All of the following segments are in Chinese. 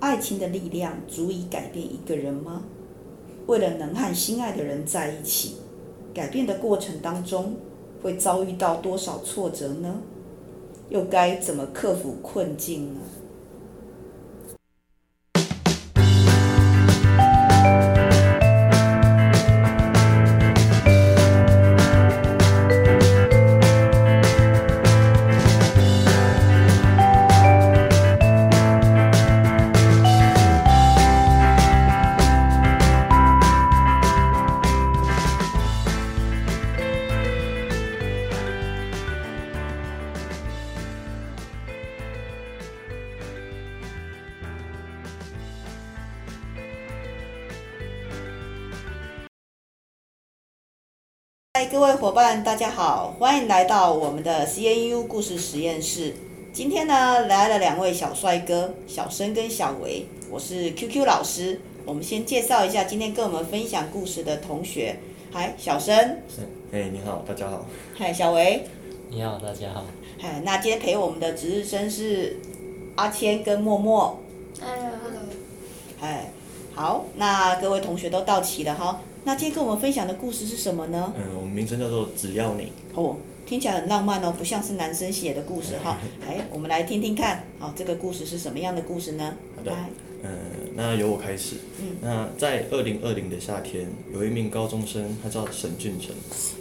爱情的力量足以改变一个人吗？为了能和心爱的人在一起，改变的过程当中会遭遇到多少挫折呢？又该怎么克服困境呢？嗨，各位伙伴，大家好，欢迎来到我们的 CNU 故事实验室。今天呢，来了两位小帅哥，小生跟小维。我是 QQ 老师。我们先介绍一下今天跟我们分享故事的同学。嗨，小生。哎，你好，大家好。嗨，小维。你好，大家好。嗨，那今天陪我们的值日生是阿谦跟默默。Hello。嗨，好，那各位同学都到齐了哈。那今天跟我们分享的故事是什么呢？嗯，我们名称叫做“只要你”。哦，听起来很浪漫哦，不像是男生写的故事哈。哎，我们来听听看，好，这个故事是什么样的故事呢？好的。嗯，那由我开始。嗯。那在二零二零的夏天，有一名高中生，他叫沈俊成，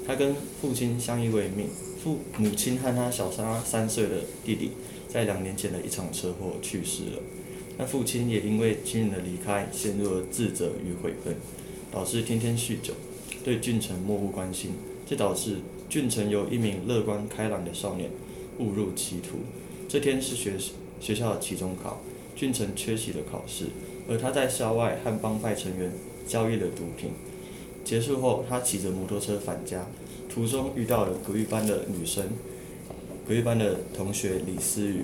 他跟父亲相依为命，父母亲和他小他三岁的弟弟，在两年前的一场车祸去世了。那父亲也因为亲人的离开，陷入了自责与悔恨。导致天天酗酒，对俊成漠不关心，这导致俊成由一名乐观开朗的少年误入歧途。这天是学学校的期中考，俊成缺席了考试，而他在校外和帮派成员交易了毒品。结束后，他骑着摩托车返家，途中遇到了隔壁班的女生，隔壁班的同学李思雨。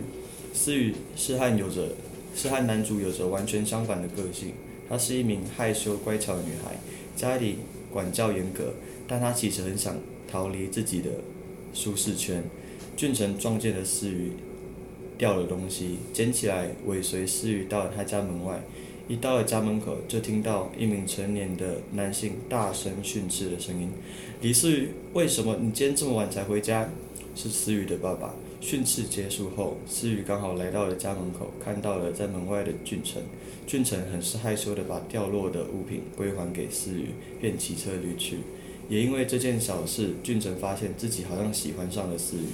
思雨是和有着是和男主有着完全相反的个性。她是一名害羞乖巧的女孩，家里管教严格，但她其实很想逃离自己的舒适圈。俊成撞见了思雨掉了东西，捡起来尾随思雨到了她家门外。一到了家门口，就听到一名成年的男性大声训斥的声音：“李思雨，为什么你今天这么晚才回家？”是思雨的爸爸。训斥结束后，思雨刚好来到了家门口，看到了在门外的俊成。俊成很是害羞地把掉落的物品归还给思雨，便骑车离去。也因为这件小事，俊成发现自己好像喜欢上了思雨。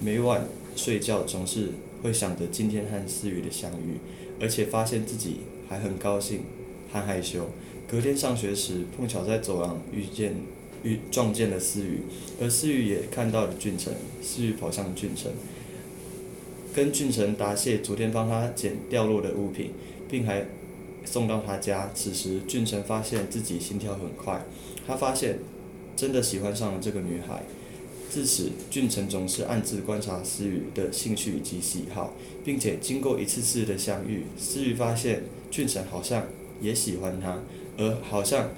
每晚睡觉总是会想着今天和思雨的相遇，而且发现自己还很高兴，还害羞。隔天上学时，碰巧在走廊遇见。遇撞见了思雨，而思雨也看到了俊成。思雨跑向俊成，跟俊成答谢昨天帮他捡掉落的物品，并还送到他家。此时俊成发现自己心跳很快，他发现真的喜欢上了这个女孩。自此，俊成总是暗自观察思雨的兴趣以及喜好，并且经过一次次的相遇，思雨发现俊成好像也喜欢她，而好像，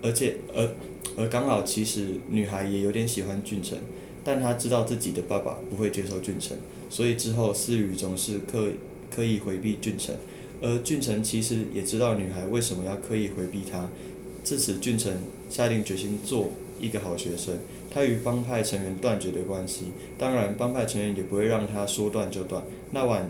而且而。而刚好，其实女孩也有点喜欢俊成，但她知道自己的爸爸不会接受俊成，所以之后思雨总是刻刻意回避俊成。而俊成其实也知道女孩为什么要刻意回避他。自此，俊成下定决心做一个好学生。他与帮派成员断绝了关系，当然帮派成员也不会让他说断就断。那晚，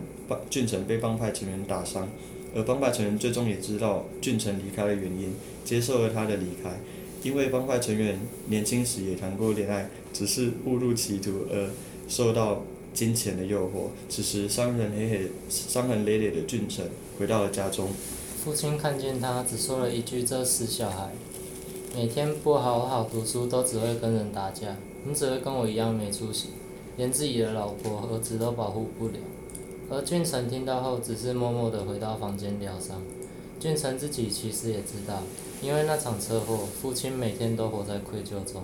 俊成被帮派成员打伤，而帮派成员最终也知道俊成离开的原因，接受了他的离开。因为帮派成员年轻时也谈过恋爱，只是误入歧途而受到金钱的诱惑。此时伤痕累累、伤痕累累的俊成回到了家中。父亲看见他，只说了一句：“这死小孩，每天不好好读书，都只会跟人打架。你只会跟我一样没出息，连自己的老婆、儿子都保护不了。”而俊成听到后，只是默默地回到房间疗伤。俊成自己其实也知道。因为那场车祸，父亲每天都活在愧疚中，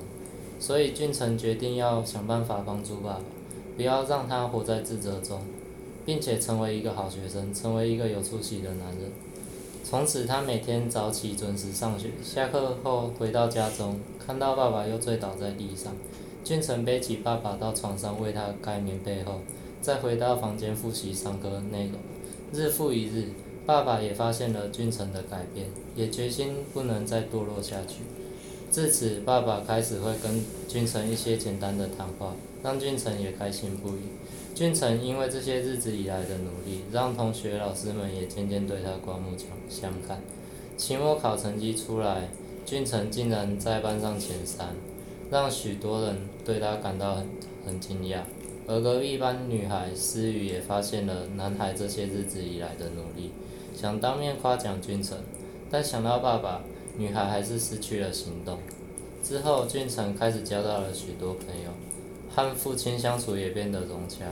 所以俊成决定要想办法帮助爸爸，不要让他活在自责中，并且成为一个好学生，成为一个有出息的男人。从此，他每天早起准时上学，下课后回到家中，看到爸爸又醉倒在地上，俊成背起爸爸到床上为他盖棉被后，再回到房间复习上课内容，日复一日。爸爸也发现了俊成的改变，也决心不能再堕落下去。自此，爸爸开始会跟俊成一些简单的谈话，让俊成也开心不已。俊成因为这些日子以来的努力，让同学老师们也渐渐对他刮目相相看。期末考成绩出来，俊成竟然在班上前三，让许多人对他感到很很惊讶。而隔壁班女孩思雨也发现了男孩这些日子以来的努力，想当面夸奖俊成，但想到爸爸，女孩还是失去了行动。之后，俊成开始交到了许多朋友，和父亲相处也变得融洽。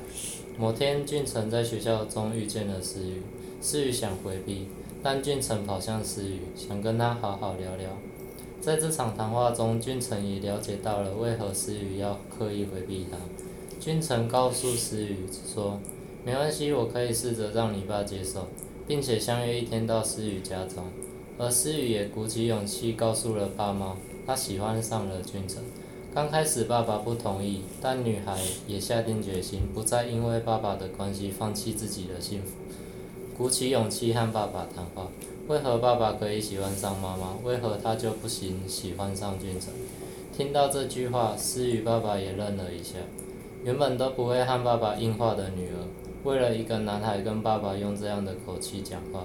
某天，俊成在学校中遇见了思雨，思雨想回避，但俊成跑向思雨，想跟她好好聊聊。在这场谈话中，俊成也了解到了为何思雨要刻意回避他。俊成告诉思雨说：“没关系，我可以试着让你爸接受，并且相约一天到思雨家中。”而思雨也鼓起勇气告诉了爸妈，她喜欢上了俊成。刚开始爸爸不同意，但女孩也下定决心，不再因为爸爸的关系放弃自己的幸福，鼓起勇气和爸爸谈话。为何爸爸可以喜欢上妈妈？为何他就不行喜欢上俊成？听到这句话，思雨爸爸也愣了一下。原本都不会和爸爸硬话的女儿，为了一个男孩跟爸爸用这样的口气讲话。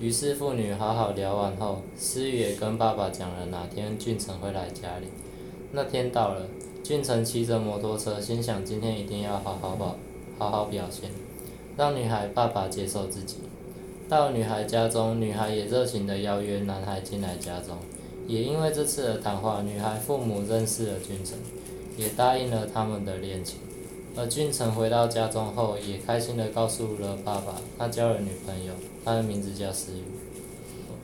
于是父女好好聊完后，思雨也跟爸爸讲了哪天俊成会来家里。那天到了，俊成骑着摩托车，心想今天一定要好好好好好表现，让女孩爸爸接受自己。到女孩家中，女孩也热情地邀约男孩进来家中。也因为这次的谈话，女孩父母认识了俊成，也答应了他们的恋情。而俊成回到家中后，也开心地告诉了爸爸，他交了女朋友，他的名字叫思雨。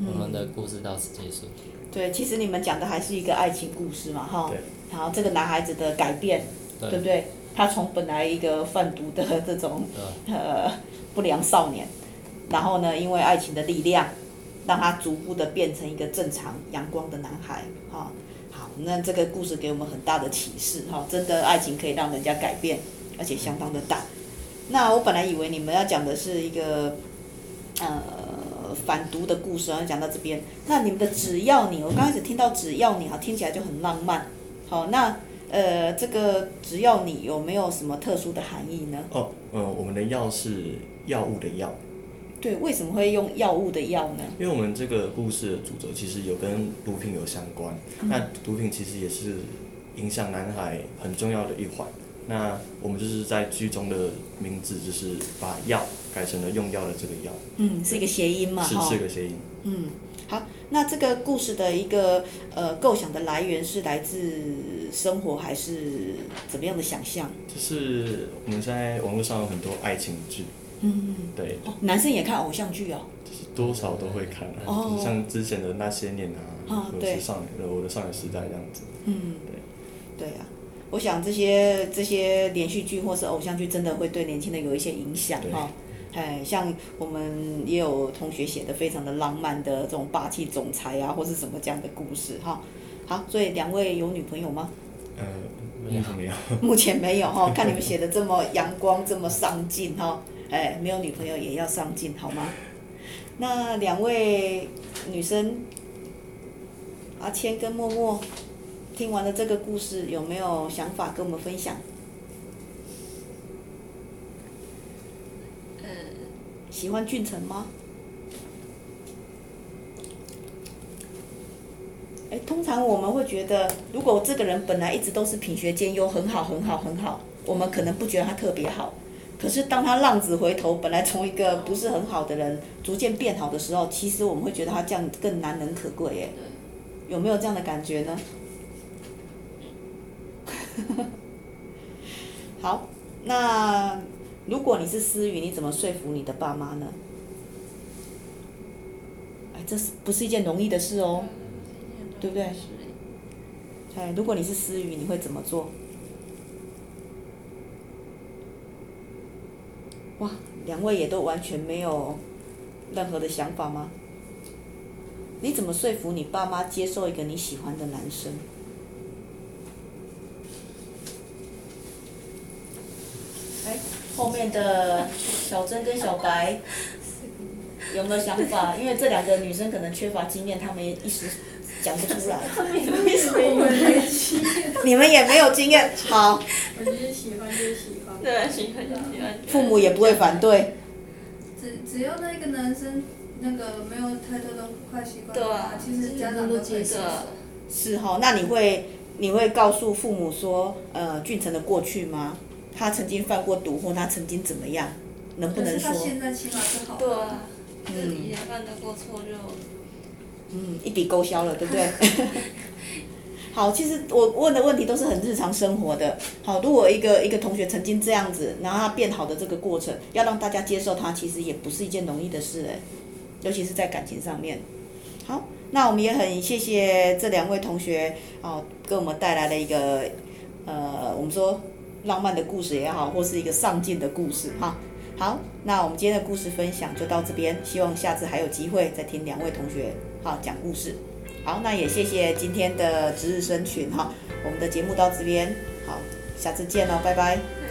我们的故事到此结束。对，其实你们讲的还是一个爱情故事嘛，哈。对。然后这个男孩子的改变，对，对不对？他从本来一个贩毒的这种呃不良少年，然后呢，因为爱情的力量，让他逐步的变成一个正常阳光的男孩，哈。好那这个故事给我们很大的启示哈，真的爱情可以让人家改变，而且相当的大。那我本来以为你们要讲的是一个呃反毒的故事，然后讲到这边，那你们的只要你，我刚开始听到只要你哈，听起来就很浪漫。好，那呃这个只要你有没有什么特殊的含义呢？哦，呃，我们的药是药物的药。对，为什么会用药物的药呢？因为我们这个故事的主轴其实有跟毒品有相关，嗯、那毒品其实也是影响男孩很重要的一环。那我们就是在剧中的名字就是把药改成了用药的这个药。嗯，是一个谐音嘛？是，是个谐音。嗯，好，那这个故事的一个呃构想的来源是来自生活还是怎么样的想象？就是我们现在网络上有很多爱情剧。嗯，对、哦，男生也看偶像剧哦，就是多少都会看啊，哦、像之前的那些年啊，哦、或者是少年的我的少年时代这样子。嗯，对，对啊，我想这些这些连续剧或是偶像剧真的会对年轻人有一些影响哈。哎，像我们也有同学写的非常的浪漫的这种霸气总裁啊，或是什么这样的故事哈。好，所以两位有女朋友吗？呃，目前没有。目前没有哈，看你们写的这么阳光，这么上进哈。哎，没有女朋友也要上进，好吗？那两位女生，阿谦跟默默，听完了这个故事，有没有想法跟我们分享？呃，喜欢俊成吗？哎，通常我们会觉得，如果这个人本来一直都是品学兼优，很好，很好，很好，我们可能不觉得他特别好。可是当他浪子回头，本来从一个不是很好的人，逐渐变好的时候，其实我们会觉得他这样更难能可贵耶。有没有这样的感觉呢？好，那如果你是思雨，你怎么说服你的爸妈呢？哎，这是不是一件容易的事哦？对不对？哎，如果你是思雨，你会怎么做？哇，两位也都完全没有任何的想法吗？你怎么说服你爸妈接受一个你喜欢的男生？哎，后面的小珍跟小白有没有想法？因为这两个女生可能缺乏经验，她们一时讲不出来。你们也没有经验，好。我觉得喜欢就喜欢。对，喜欢就喜欢。父母也不会反对。只只要那个男生那个没有太多的坏习惯，对啊，其实家长都接受。是哈，那你会你会告诉父母说，呃，俊成的过去吗？他曾经犯过毒，或他曾经怎么样？能不能说？他现在起码是好。对啊，是以前犯的过错就。嗯，一笔勾销了，对不对？好，其实我问的问题都是很日常生活的。好，如果一个一个同学曾经这样子，然后他变好的这个过程，要让大家接受他，其实也不是一件容易的事诶，尤其是在感情上面。好，那我们也很谢谢这两位同学哦，给我们带来了一个呃，我们说浪漫的故事也好，或是一个上进的故事哈。好，那我们今天的故事分享就到这边，希望下次还有机会再听两位同学哈讲故事。好，那也谢谢今天的值日生群哈，我们的节目到这边，好，下次见喽，拜拜。